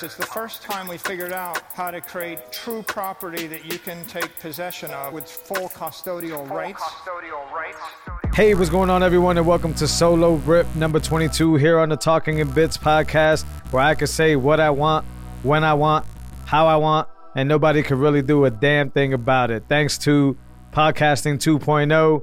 The power of Bitcoin. It's the first time we figured out how to create true property that you can take possession of with full custodial rights. Custodial rights. Hey, what's going on, everyone, and welcome to Solo Rip number 22 here on the Talking in Bits podcast, where I can say what I want, when I want, how I want, and nobody can really do a damn thing about it. Thanks to Podcasting 2.0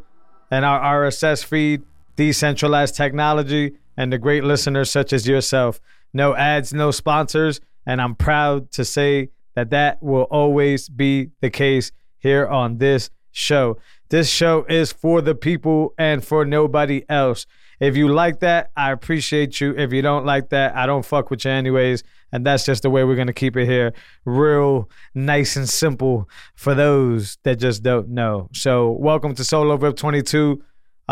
and our RSS feed, decentralized technology, and the great listeners such as yourself. No ads, no sponsors, and I'm proud to say that that will always be the case here on this show. This show is for the people and for nobody else. If you like that, I appreciate you. If you don't like that, I don't fuck with you anyways. And that's just the way we're going to keep it here. Real nice and simple for those that just don't know. So, welcome to Solo Rip 22.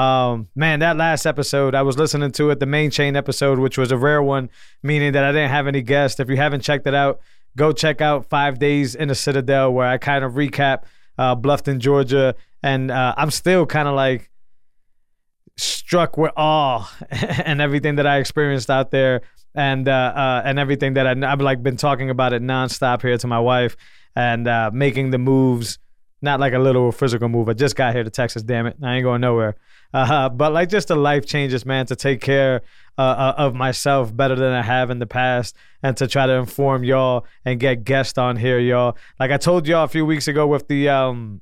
Um, man, that last episode, I was listening to it, the main chain episode, which was a rare one, meaning that I didn't have any guests. If you haven't checked it out, go check out Five Days in the Citadel, where I kind of recap uh, Bluffton, Georgia. And uh, I'm still kind of like struck with awe and everything that I experienced out there and uh, uh, and everything that I, I've like been talking about it nonstop here to my wife and uh, making the moves. Not like a little physical move. I just got here to Texas. Damn it, I ain't going nowhere. Uh, but like just the life changes, man. To take care uh, uh, of myself better than I have in the past, and to try to inform y'all and get guests on here, y'all. Like I told y'all a few weeks ago with the um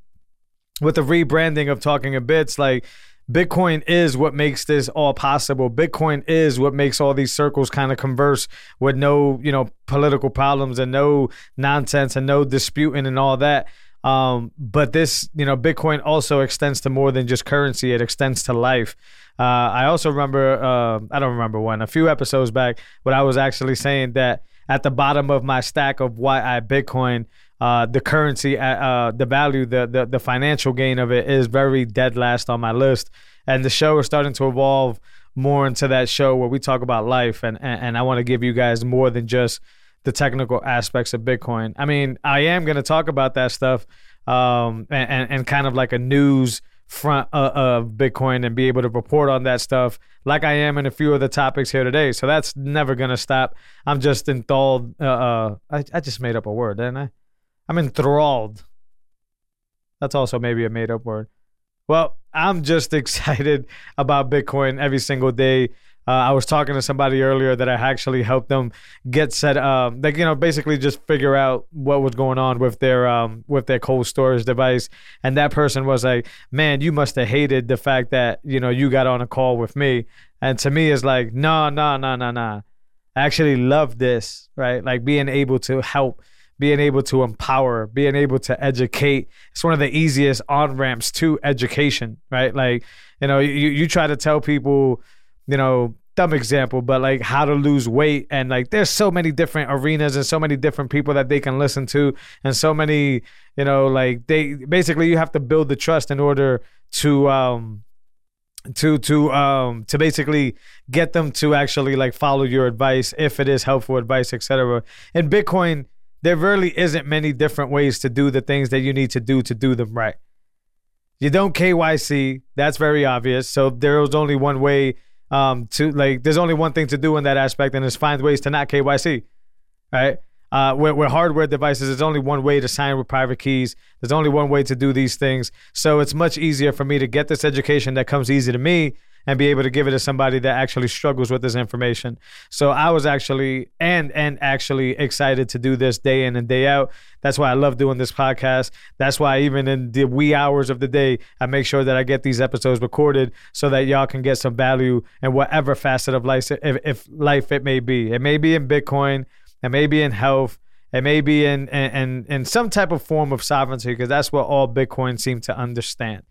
with the rebranding of Talking a Bits, like Bitcoin is what makes this all possible. Bitcoin is what makes all these circles kind of converse with no, you know, political problems and no nonsense and no disputing and all that. Um, but this, you know, Bitcoin also extends to more than just currency. It extends to life. Uh, I also remember, uh, I don't remember when, a few episodes back, but I was actually saying that at the bottom of my stack of why I Bitcoin, uh, the currency, uh, uh, the value, the, the the financial gain of it is very dead last on my list. And the show is starting to evolve more into that show where we talk about life, and and, and I want to give you guys more than just the technical aspects of Bitcoin. I mean, I am going to talk about that stuff, um, and, and and kind of like a news front uh, of Bitcoin and be able to report on that stuff like I am in a few of the topics here today. So that's never going to stop. I'm just enthralled. Uh, uh, I, I just made up a word, didn't I? I'm enthralled. That's also maybe a made up word. Well, I'm just excited about Bitcoin every single day. Uh, I was talking to somebody earlier that I actually helped them get set up, like you know, basically just figure out what was going on with their um with their cold storage device. And that person was like, "Man, you must have hated the fact that you know you got on a call with me." And to me, it's like, no, no, no, no, no. I actually love this, right? Like being able to help being able to empower, being able to educate. It's one of the easiest on ramps to education, right? Like, you know, you, you try to tell people, you know, dumb example, but like how to lose weight. And like, there's so many different arenas and so many different people that they can listen to. And so many, you know, like they basically, you have to build the trust in order to, um, to to um to basically get them to actually like follow your advice if it is helpful advice etc and bitcoin there really isn't many different ways to do the things that you need to do to do them right. You don't KYC, that's very obvious. So there was only one way um, to like. There's only one thing to do in that aspect, and it's find ways to not KYC, right? Uh, with, with hardware devices, there's only one way to sign with private keys. There's only one way to do these things. So it's much easier for me to get this education that comes easy to me and be able to give it to somebody that actually struggles with this information. So I was actually and and actually excited to do this day in and day out. That's why I love doing this podcast. That's why even in the wee hours of the day, I make sure that I get these episodes recorded so that y'all can get some value in whatever facet of life if, if life it may be. It may be in Bitcoin, it may be in health. It may be in, in, in, in some type of form of sovereignty because that's what all Bitcoin seem to understand.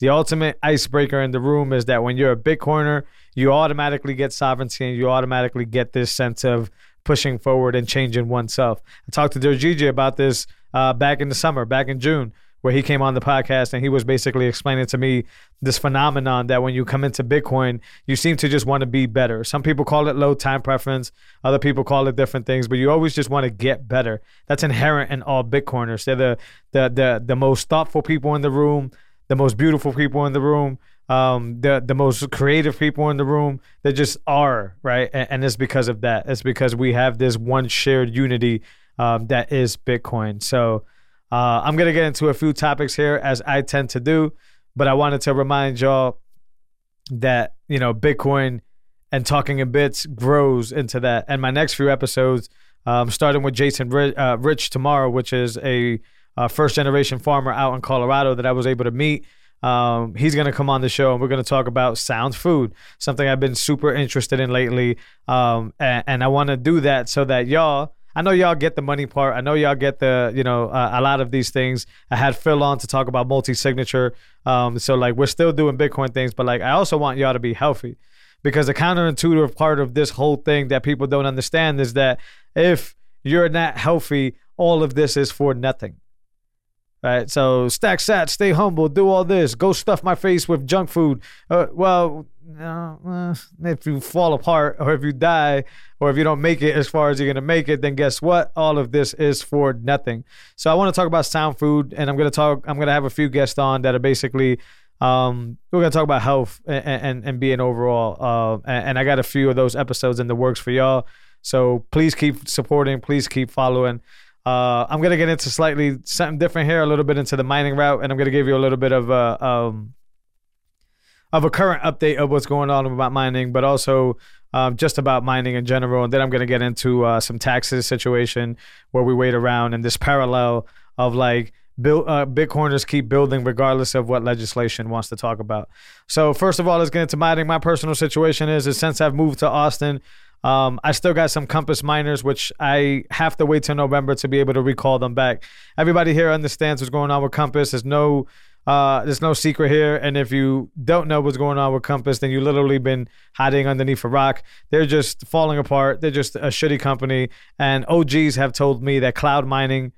The ultimate icebreaker in the room is that when you're a Bitcoiner, you automatically get sovereignty and you automatically get this sense of pushing forward and changing oneself. I talked to Dergigi about this uh, back in the summer, back in June, where he came on the podcast and he was basically explaining to me this phenomenon that when you come into Bitcoin, you seem to just want to be better. Some people call it low time preference, other people call it different things, but you always just want to get better. That's inherent in all Bitcoiners. They're the the the the most thoughtful people in the room, the most beautiful people in the room, um, the the most creative people in the room. They just are right, and, and it's because of that. It's because we have this one shared unity um, that is Bitcoin. So uh, I'm gonna get into a few topics here as I tend to do, but I wanted to remind y'all that you know Bitcoin and talking in bits grows into that. And my next few episodes, um, starting with Jason Rich, uh, Rich tomorrow, which is a uh, first generation farmer out in Colorado that I was able to meet. Um, he's going to come on the show and we're going to talk about sound food, something I've been super interested in lately. Um, and, and I want to do that so that y'all, I know y'all get the money part. I know y'all get the, you know, uh, a lot of these things. I had Phil on to talk about multi signature. Um, so, like, we're still doing Bitcoin things, but like, I also want y'all to be healthy because the counterintuitive part of this whole thing that people don't understand is that if you're not healthy, all of this is for nothing. Right, so stack sat, stay humble, do all this, go stuff my face with junk food. Uh, well, uh, if you fall apart or if you die or if you don't make it as far as you're gonna make it, then guess what? All of this is for nothing. So I want to talk about sound food, and I'm gonna talk. I'm gonna have a few guests on that are basically um, we're gonna talk about health and and, and being overall. Uh, and, and I got a few of those episodes in the works for y'all. So please keep supporting. Please keep following. Uh, I'm gonna get into slightly something different here, a little bit into the mining route, and I'm gonna give you a little bit of a um, of a current update of what's going on about mining, but also um, just about mining in general. And then I'm gonna get into uh, some taxes situation where we wait around and this parallel of like build uh, Bitcoiners keep building regardless of what legislation wants to talk about. So first of all, let's get into mining. My personal situation is, is since I've moved to Austin, um, I still got some Compass miners, which I have to wait till November to be able to recall them back. Everybody here understands what's going on with Compass. There's no uh, there's no secret here. And if you don't know what's going on with Compass, then you literally been hiding underneath a rock. They're just falling apart. They're just a shitty company. And OGs have told me that cloud mining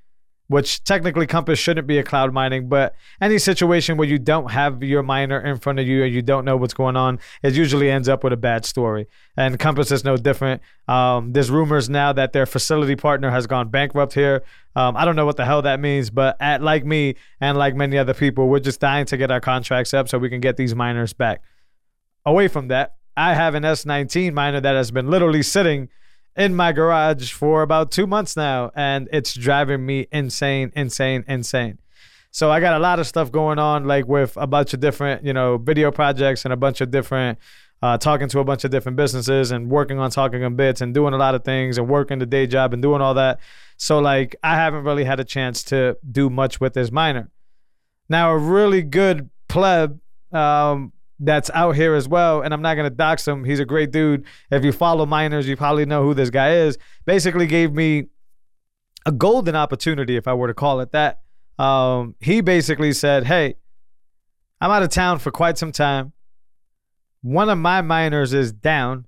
which technically Compass shouldn't be a cloud mining, but any situation where you don't have your miner in front of you and you don't know what's going on, it usually ends up with a bad story. And Compass is no different. Um, there's rumors now that their facility partner has gone bankrupt here. Um, I don't know what the hell that means, but at like me and like many other people, we're just dying to get our contracts up so we can get these miners back. Away from that, I have an S19 miner that has been literally sitting in my garage for about two months now, and it's driving me insane, insane, insane. So I got a lot of stuff going on, like with a bunch of different, you know, video projects and a bunch of different, uh, talking to a bunch of different businesses and working on talking on bits and doing a lot of things and working the day job and doing all that. So like I haven't really had a chance to do much with this miner. Now a really good pleb um, that's out here as well, and I'm not gonna dox him. He's a great dude. If you follow miners, you probably know who this guy is. Basically, gave me a golden opportunity, if I were to call it that. Um, he basically said, "Hey, I'm out of town for quite some time. One of my miners is down.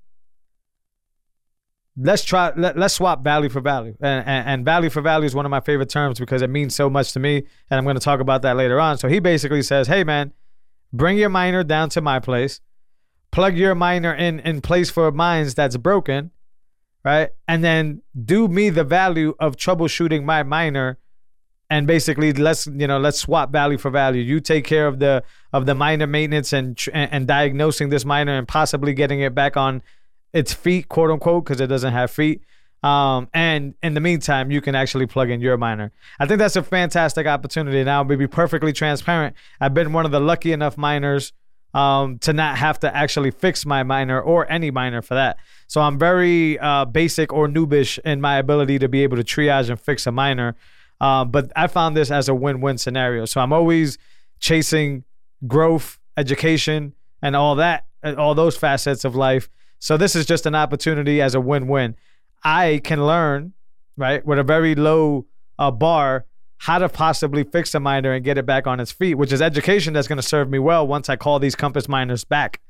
Let's try. Let, us swap value for value, and, and, and value for value is one of my favorite terms because it means so much to me, and I'm going to talk about that later on. So he basically says, "Hey, man." Bring your miner down to my place, plug your miner in in place for mines that's broken, right? And then do me the value of troubleshooting my miner and basically let's you know let's swap value for value. You take care of the of the miner maintenance and and, and diagnosing this miner and possibly getting it back on its feet quote unquote because it doesn't have feet um, and in the meantime, you can actually plug in your miner. I think that's a fantastic opportunity. Now, to be perfectly transparent, I've been one of the lucky enough miners um, to not have to actually fix my miner or any miner for that. So I'm very uh, basic or noobish in my ability to be able to triage and fix a miner. Uh, but I found this as a win-win scenario. So I'm always chasing growth, education, and all that, all those facets of life. So this is just an opportunity as a win-win. I can learn, right, with a very low uh, bar, how to possibly fix a miner and get it back on its feet, which is education that's going to serve me well once I call these Compass miners back,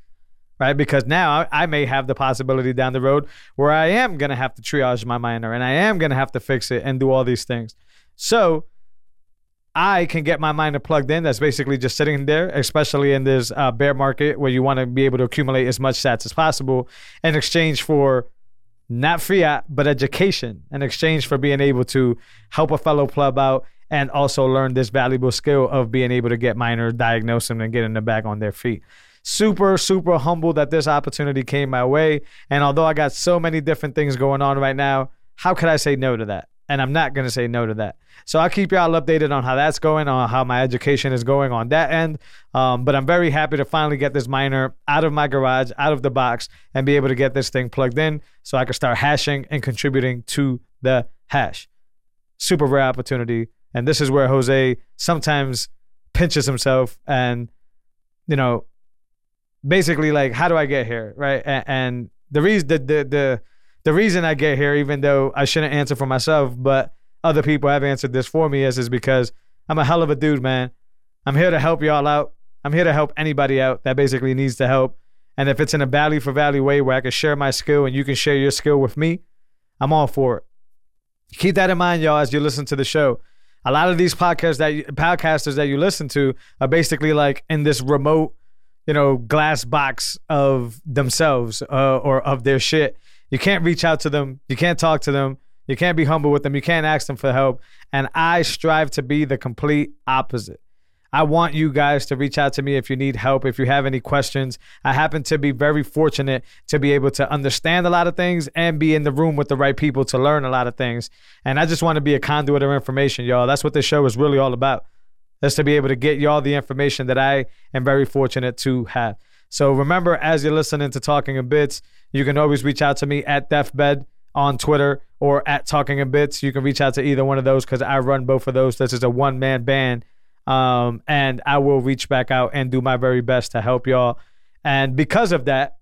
right? Because now I, may have the possibility down the road where I am going to have to triage my miner and I am going to have to fix it and do all these things. So I can get my miner plugged in. That's basically just sitting there, especially in this uh, bear market where you want to be able to accumulate as much sats as possible in exchange for not fiat, but education, in exchange for being able to help a fellow pleb out and also learn this valuable skill of being able to get minors, diagnose them, and getting them back on their feet. Super, super humble that this opportunity came my way. And although I got so many different things going on right now, how could I say no to that? And I'm not going to say no to that. So I'll keep y'all updated on how that's going, on how my education is going on that end. Um, but I'm very happy to finally get this miner out of my garage, out of the box, and be able to get this thing plugged in so I can start hashing and contributing to the hash. Super rare opportunity. And this is where Jose sometimes pinches himself and, you know, basically like, how do I get here? Right. And, and the reason, the, the, the, the reason I get here, even though I shouldn't answer for myself, but other people have answered this for me, is is because I'm a hell of a dude, man. I'm here to help y'all out. I'm here to help anybody out that basically needs the help. And if it's in a value for value way where I can share my skill and you can share your skill with me, I'm all for it. Keep that in mind, y'all, as you listen to the show. A lot of these podcasts that you, podcasters that you listen to are basically like in this remote, you know, glass box of themselves uh, or of their shit. You can't reach out to them. You can't talk to them. You can't be humble with them. You can't ask them for help. And I strive to be the complete opposite. I want you guys to reach out to me if you need help, if you have any questions. I happen to be very fortunate to be able to understand a lot of things and be in the room with the right people to learn a lot of things. And I just want to be a conduit of information, y'all. That's what this show is really all about. Is to be able to get y'all the information that I am very fortunate to have. So remember, as you're listening to Talking in Bits, you can always reach out to me at Deathbed on Twitter or at Talking in Bits. You can reach out to either one of those because I run both of those. This is a one man band. Um, and I will reach back out and do my very best to help y'all. And because of that,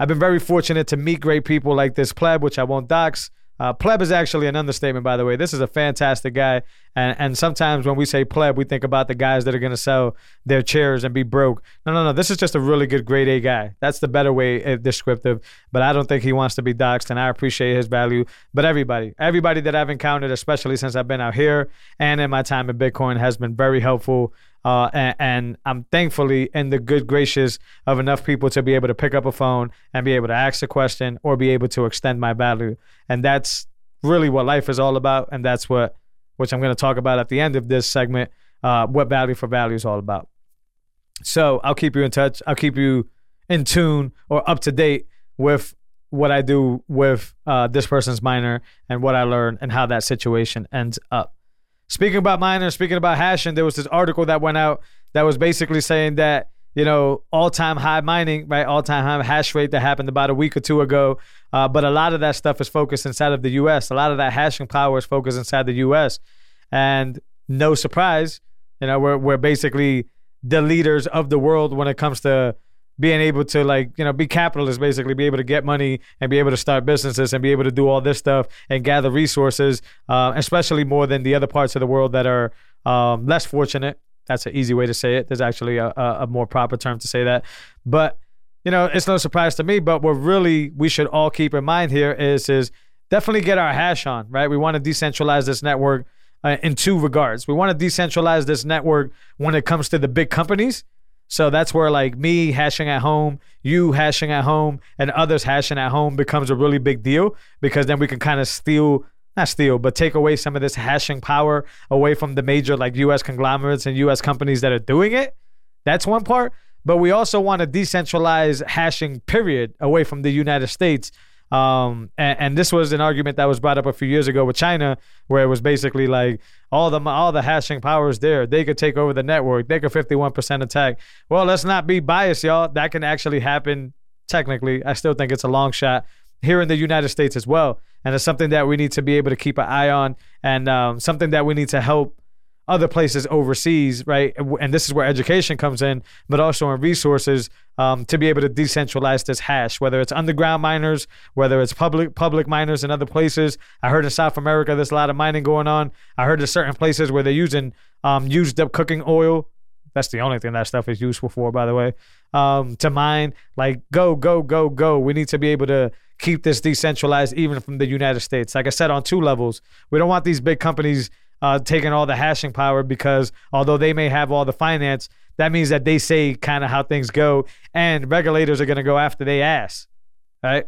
I've been very fortunate to meet great people like this pleb, which I won't dox. Uh, pleb is actually an understatement, by the way. This is a fantastic guy. And, and sometimes when we say pleb, we think about the guys that are going to sell their chairs and be broke. No, no, no. This is just a really good grade A guy. That's the better way of descriptive. But I don't think he wants to be doxxed, and I appreciate his value. But everybody, everybody that I've encountered, especially since I've been out here and in my time in Bitcoin, has been very helpful. Uh, and, and, I'm thankfully in the good gracious of enough people to be able to pick up a phone and be able to ask a question or be able to extend my value. And that's really what life is all about. And that's what, which I'm going to talk about at the end of this segment, uh, what value for value is all about. So I'll keep you in touch. I'll keep you in tune or up to date with what I do with uh, this person's minor and what I learn and how that situation ends up. Speaking about miners, speaking about hashing, there was this article that went out that was basically saying that you know all-time high mining, right? All-time high hash rate that happened about a week or two ago. Uh, but a lot of that stuff is focused inside of the U.S. A lot of that hashing power is focused inside the U.S. And no surprise, you know, we're we're basically the leaders of the world when it comes to being able to like you know be capitalists basically be able to get money and be able to start businesses and be able to do all this stuff and gather resources uh, especially more than the other parts of the world that are um, less fortunate. That's an easy way to say it. There's actually a, a more proper term to say that. But you know it's no surprise to me but what really we should all keep in mind here is is definitely get our hash on right? We want to decentralize this network uh, in two regards. We want to decentralize this network when it comes to the big companies so that's where like me hashing at home, you hashing at home, and others hashing at home becomes a really big deal because then we can kind of steal, not steal, but take away some of this hashing power away from the major like US conglomerates and US companies that are doing it. That's one part. But we also want to decentralize hashing, period, away from the United States um, and, and, this was an argument that was brought up a few years ago with China, where it was basically like all the all the hashing powers there, they could take over the network, they could 51% attack. Well, let's not be biased, y'all. That can actually happen. Technically, I still think it's a long shot here in the United States as well, and it's something that we need to be able to keep an eye on, and um, something that we need to help other places overseas, right? And this is where education comes in, but also in resources um, to be able to decentralize this hash, whether it's underground miners, whether it's public public miners in other places. I heard in South America there's a lot of mining going on. I heard there's certain places where they're using um, used up cooking oil. That's the only thing that stuff is useful for, by the way. Um, to mine, like go, go, go, go. We need to be able to keep this decentralized even from the United States. Like I said, on two levels. We don't want these big companies uh, taking all the hashing power because although they may have all the finance, that means that they say kind of how things go, and regulators are going to go after they ass, right?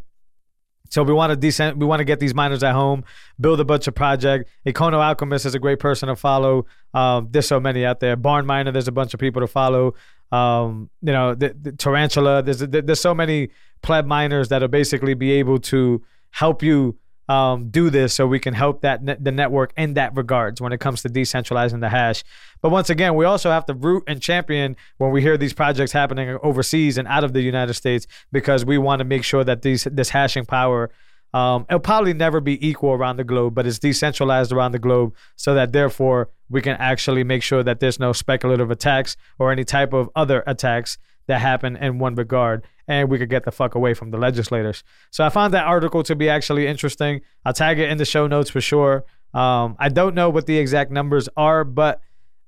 So we want to decent. We want to get these miners at home, build a bunch of project. Econo Alchemist is a great person to follow. Um, there's so many out there. Barn Miner, there's a bunch of people to follow. Um, you know, the, the Tarantula. There's there's so many pleb miners that'll basically be able to help you um, do this, so we can help that ne- the network in that regards when it comes to decentralizing the hash. But once again, we also have to root and champion when we hear these projects happening overseas and out of the United States because we want to make sure that these this hashing power. Um, it'll probably never be equal around the globe, but it's decentralized around the globe so that therefore we can actually make sure that there's no speculative attacks or any type of other attacks that happen in one regard and we could get the fuck away from the legislators. So I found that article to be actually interesting. I'll tag it in the show notes for sure. Um, I don't know what the exact numbers are, but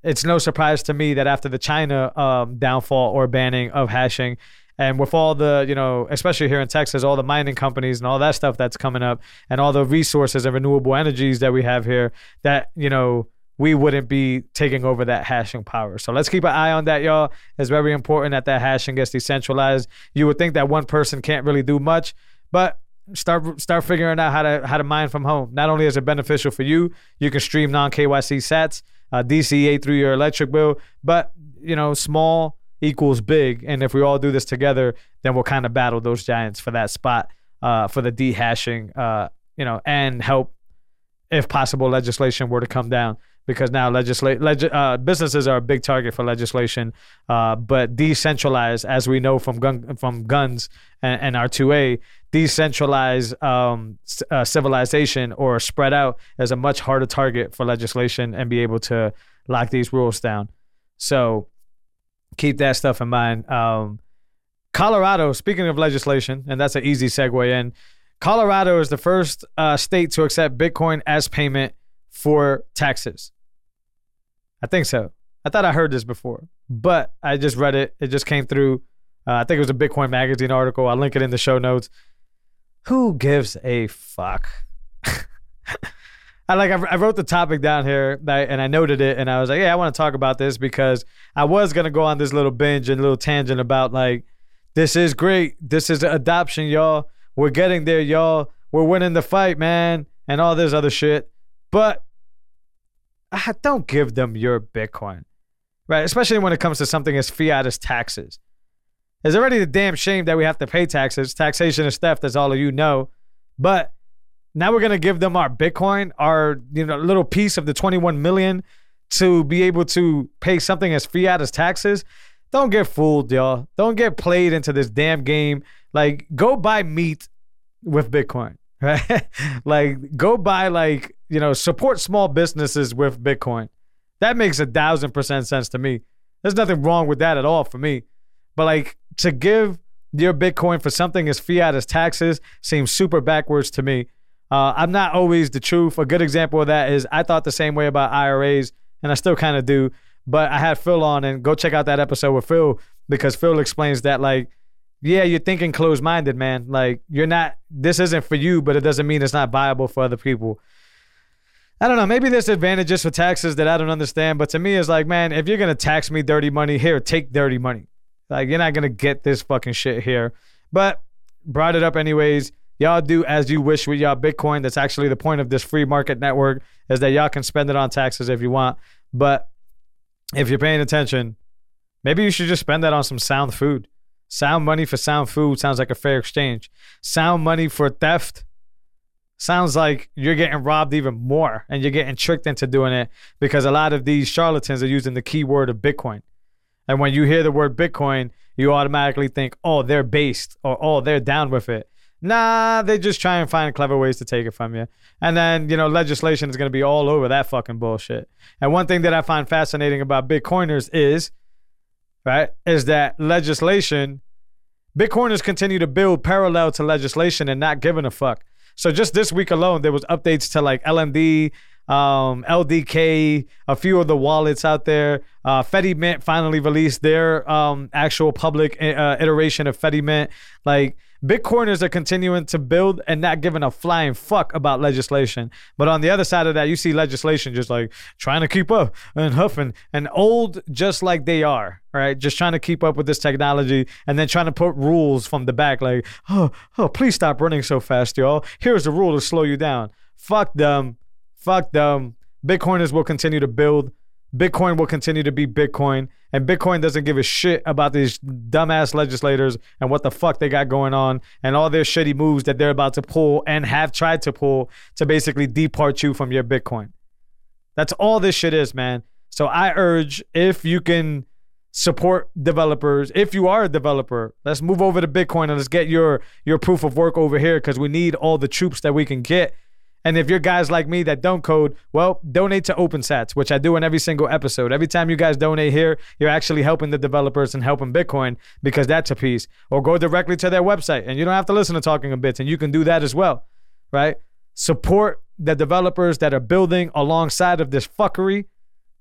it's no surprise to me that after the China um, downfall or banning of hashing, and with all the, you know, especially here in Texas, all the mining companies and all that stuff that's coming up, and all the resources and renewable energies that we have here, that, you know, we wouldn't be taking over that hashing power. So let's keep an eye on that, y'all. It's very important that that hashing gets decentralized. You would think that one person can't really do much, but start start figuring out how to how to mine from home. Not only is it beneficial for you, you can stream non KYC sats, uh, DCA through your electric bill, but you know, small equals big, and if we all do this together, then we'll kind of battle those giants for that spot uh, for the dehashing, uh, you know, and help if possible legislation were to come down because now legislate leg- uh, businesses are a big target for legislation, uh, but decentralized, as we know from gun from guns and, and our two A, decentralized um, uh, civilization or spread out is a much harder target for legislation and be able to lock these rules down. So keep that stuff in mind. Um, Colorado, speaking of legislation, and that's an easy segue in. Colorado is the first uh, state to accept Bitcoin as payment for taxes. I think so. I thought I heard this before, but I just read it. It just came through. Uh, I think it was a Bitcoin Magazine article. I'll link it in the show notes. Who gives a fuck? I like I wrote the topic down here and I noted it and I was like, yeah, I want to talk about this because I was gonna go on this little binge and little tangent about like this is great. This is adoption, y'all. We're getting there, y'all. We're winning the fight, man, and all this other shit. But Ah, don't give them your Bitcoin, right? Especially when it comes to something as fiat as taxes. It's already the damn shame that we have to pay taxes. Taxation is theft, as all of you know. But now we're gonna give them our Bitcoin, our you know little piece of the 21 million, to be able to pay something as fiat as taxes. Don't get fooled, y'all. Don't get played into this damn game. Like, go buy meat with Bitcoin, right? like, go buy like you know, support small businesses with Bitcoin. That makes a thousand percent sense to me. There's nothing wrong with that at all for me. But like to give your Bitcoin for something as fiat as taxes seems super backwards to me. Uh, I'm not always the truth. A good example of that is I thought the same way about IRAs, and I still kind of do. But I had Phil on, and go check out that episode with Phil because Phil explains that like, yeah, you're thinking closed minded, man. Like you're not. This isn't for you, but it doesn't mean it's not viable for other people. I don't know. Maybe there's advantages for taxes that I don't understand. But to me, it's like, man, if you're gonna tax me dirty money, here, take dirty money. Like you're not gonna get this fucking shit here. But brought it up anyways. Y'all do as you wish with y'all Bitcoin. That's actually the point of this free market network is that y'all can spend it on taxes if you want. But if you're paying attention, maybe you should just spend that on some sound food. Sound money for sound food sounds like a fair exchange. Sound money for theft sounds like you're getting robbed even more and you're getting tricked into doing it because a lot of these charlatans are using the keyword of Bitcoin. And when you hear the word Bitcoin, you automatically think, oh, they're based or oh, they're down with it. Nah, they just try and find clever ways to take it from you. And then, you know, legislation is going to be all over that fucking bullshit. And one thing that I find fascinating about Bitcoiners is, right, is that legislation, Bitcoiners continue to build parallel to legislation and not giving a fuck. So just this week alone, there was updates to like LND, um, LDK, a few of the wallets out there. Uh, Mint finally released their um, actual public uh, iteration of Fedimint. Like Bitcoiners are continuing to build and not giving a flying fuck about legislation. But on the other side of that, you see legislation just like trying to keep up and huffing and old just like they are, right? Just trying to keep up with this technology and then trying to put rules from the back like, oh, oh, please stop running so fast, y'all. Here's the rule to slow you down. Fuck them. Fuck them. Bitcoiners will continue to build. Bitcoin will continue to be Bitcoin, and Bitcoin doesn't give a shit about these dumbass legislators and what the fuck they got going on and all their shitty moves that they're about to pull and have tried to pull to basically depart you from your Bitcoin. That's all this shit is, man. So I urge if you can support developers, if you are a developer, let's move over to Bitcoin and let's get your your proof of work over here because we need all the troops that we can get and if you're guys like me that don't code, well, donate to OpenSats, which I do in every single episode. Every time you guys donate here, you're actually helping the developers and helping Bitcoin because that's a piece. Or go directly to their website and you don't have to listen to Talking a Bits and you can do that as well, right? Support the developers that are building alongside of this fuckery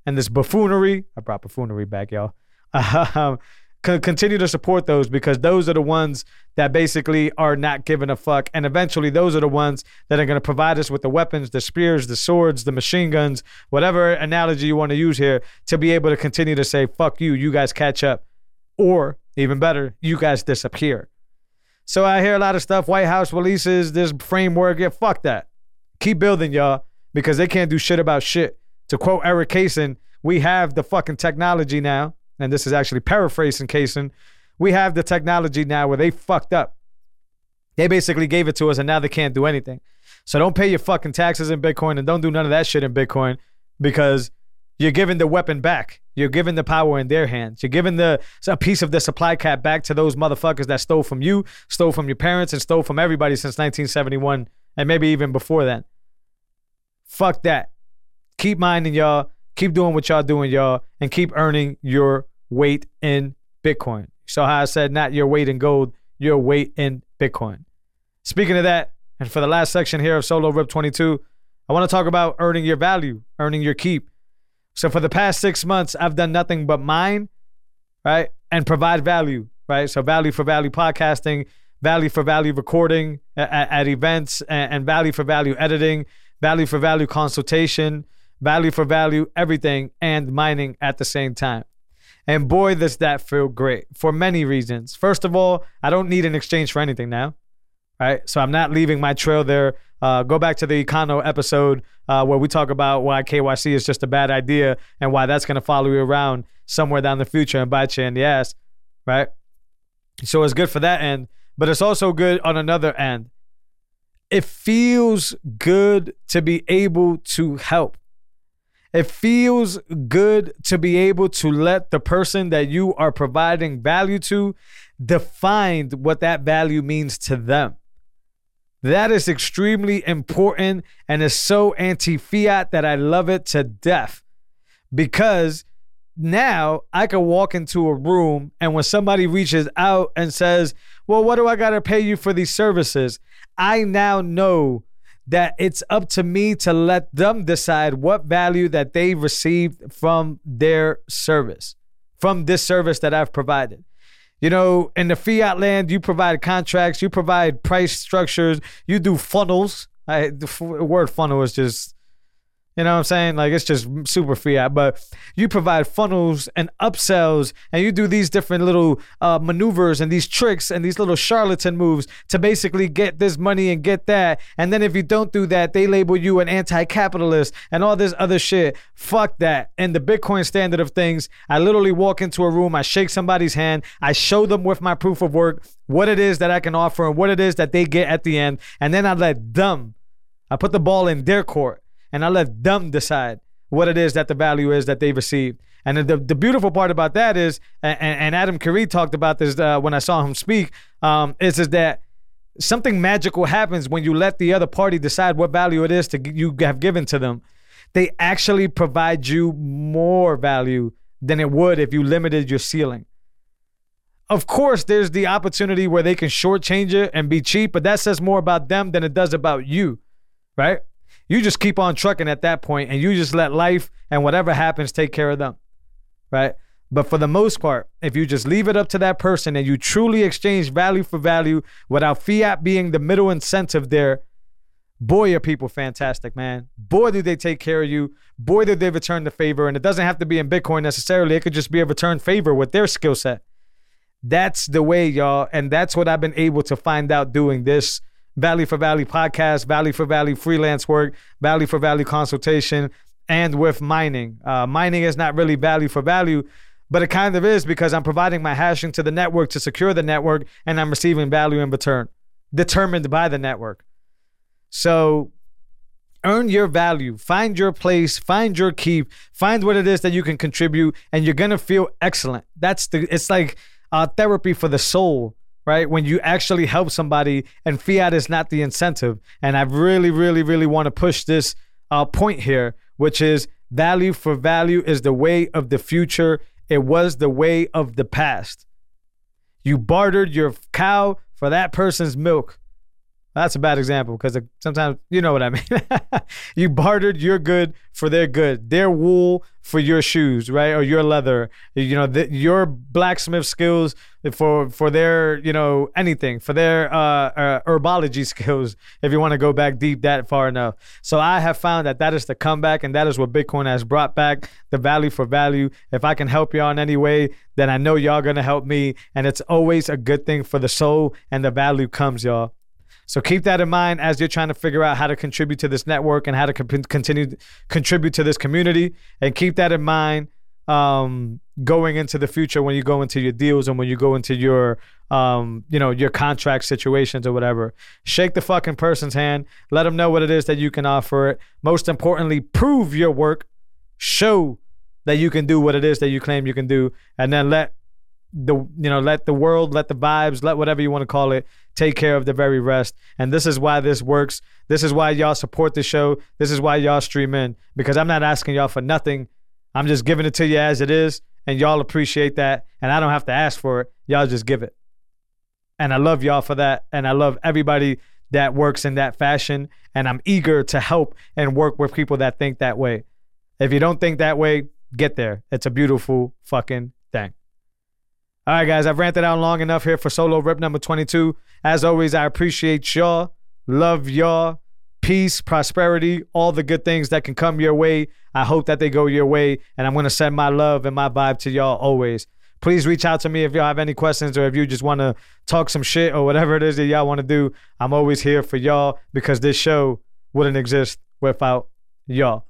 and this buffoonery. I brought buffoonery back, y'all. Um, continue to support those because those are the ones that basically are not giving a fuck. And eventually, those are the ones that are going to provide us with the weapons, the spears, the swords, the machine guns, whatever analogy you want to use here, to be able to continue to say, fuck you, you guys catch up. Or even better, you guys disappear. So I hear a lot of stuff. White House releases this framework. Yeah, fuck that. Keep building, y'all, because they can't do shit about shit. To quote Erik Cason, we have the fucking technology now and this is actually paraphrasing Cason, we have the technology now where they fucked up. They basically gave it to us and now they can't do anything. So don't pay your fucking taxes in Bitcoin and don't do none of that shit in Bitcoin because you're giving the weapon back. You're giving the power in their hands. You're giving the a piece of the supply cap back to those motherfuckers that stole from you, stole from your parents, and stole from everybody since 1971 and maybe even before then. Fuck that. Keep minding y'all. Keep doing what y'all doing, y'all, and keep earning your weight in Bitcoin. So how I said not your weight in gold, your weight in Bitcoin. Speaking of that, and for the last section here of Solo Rip 22, I want to talk about earning your value, earning your keep. So for the past six months, I've done nothing but mine, right? And provide value, right? So value for value podcasting, value for value recording at, at events, and, and value for value editing, value for value consultation, value for value everything, and mining at the same time. And boy, does that feel great for many reasons. First of all, I don't need an exchange for anything now, right? So I'm not leaving my trail there. Uh, go back to the Econo episode uh, where we talk about why KYC is just a bad idea and why that's going to follow you around somewhere down the future and bite you in the ass, right? So it's good for that end, but it's also good on another end. It feels good to be able to help. It feels good to be able to let the person that you are providing value to define what that value means to them. That is extremely important and is so anti fiat that I love it to death because now I can walk into a room and when somebody reaches out and says, Well, what do I got to pay you for these services? I now know that it's up to me to let them decide what value that they received from their service, from this service that I've provided. You know, in the fiat land, you provide contracts, you provide price structures, you do funnels. I, the word funnel is just you know what I'm saying? Like it's just super fiat, but you provide funnels and upsells, and you do these different little uh, maneuvers and these tricks and these little charlatan moves to basically get this money and get that. And then if you don't do that, they label you an anti-capitalist and all this other shit. Fuck that. And the Bitcoin standard of things, I literally walk into a room, I shake somebody's hand, I show them with my proof of work what it is that I can offer and what it is that they get at the end, and then I let them, I put the ball in their court and I let them decide what it is that the value is that they receive. And the, the beautiful part about that is, and, and Adam Curry talked about this uh, when I saw him speak, um, is, is that something magical happens when you let the other party decide what value it is to you have given to them. They actually provide you more value than it would if you limited your ceiling. Of course, there's the opportunity where they can shortchange it and be cheap, but that says more about them than it does about you, right? You just keep on trucking at that point and you just let life and whatever happens take care of them. Right? But for the most part, if you just leave it up to that person and you truly exchange value for value without fiat being the middle incentive there, boy, are people fantastic, man. Boy, do they take care of you. Boy, do they return the favor. And it doesn't have to be in Bitcoin necessarily, it could just be a return favor with their skill set. That's the way, y'all. And that's what I've been able to find out doing this Value for Valley podcast, Valley for Valley freelance work, Valley for Valley consultation, and with mining. Uh, mining is not really value for value, but it kind of is because I'm providing my hashing to the network to secure the network and I'm receiving value in return, determined by the network. So earn your value, find your place, find your keep, find what it is that you can contribute, and you're gonna feel excellent. That's the it's like uh, therapy for the soul, right? When you actually help somebody and fiat is not the incentive. And I really, really, really want to push this uh, point here, which is value for value is the way of the future. It was the way of the past. You bartered your cow for that person's milk. That's a bad example because sometimes you know what I mean. you bartered your good for their good, their wool for your shoes, right, or your leather. You know, the, your blacksmith skills for for their you know anything for their uh, uh, herbology skills. If you want to go back deep that far enough, so I have found that that is the comeback, and that is what Bitcoin has brought back the value for value. If I can help y'all in any way, then I know y'all gonna help me, and it's always a good thing for the soul, and the value comes, y'all. So keep that in mind as you're trying to figure out how to contribute to this network and how to co- continue contribute to this community. And keep that in mind um, going into the future when you go into your deals and when you go into your um, you know your contract situations or whatever. Shake the fucking person's hand. Let them know what it is that you can offer it. Most importantly, prove your work. Show that you can do what it is that you claim you can do, and then let the you know let the world let the vibes let whatever you want to call it take care of the very rest. And this is why this works. This is why y'all support the show. This is why y'all stream in. Because i'm not asking y'all for nothing. I'm just giving it to you as it is and y'all appreciate that and i don't have to ask for it. Y'all just give it. And i love y'all for that and i love everybody that works in that fashion and i'm eager to help and work with people that think that way. If you don't think that way get there. It's a beautiful fucking thing all right, guys, I've ranted out long enough here for solo rip number 22. As always, I appreciate y'all. Love y'all. Peace, prosperity, all the good things that can come your way. I hope that they go your way. And I'm going to send my love and my vibe to y'all always. Please reach out to me if y'all have any questions or if you just want to talk some shit or whatever it is that y'all want to do. I'm always here for y'all because this show wouldn't exist without y'all.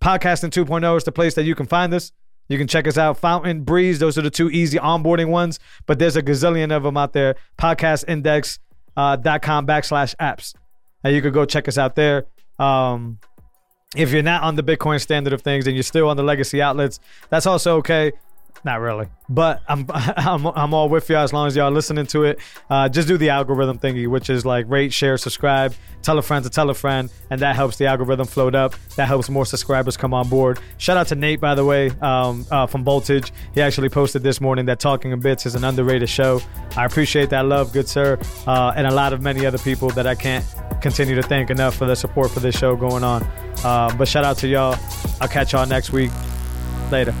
Podcasting 2.0 is the place that you can find us. You can check us out. Fountain, Breeze, those are the two easy onboarding ones, but there's a gazillion of them out there. Podcastindex.com uh, com backslash apps. And you could go check us out there. Um, if you're not on the Bitcoin standard of things and you're still on the legacy outlets, that's also okay. Not really, but I'm I'm I'm all with y'all as long as y'all listening to it. Uh, just do the algorithm thingy, which is like rate, share, subscribe, tell a friend to tell a friend, and that helps the algorithm float up. That helps more subscribers come on board. Shout out to Nate, by the way, um, uh, from Voltage. He actually posted this morning that Talking in Bits is an underrated show. I appreciate that love, good sir, uh, and a lot of many other people that I can't continue to thank enough for the support for this show going on. Uh, but shout out to y'all. I'll catch y'all next week. Later.